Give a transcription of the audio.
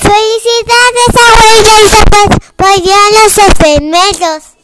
Felicidades a por día a los enfermeros.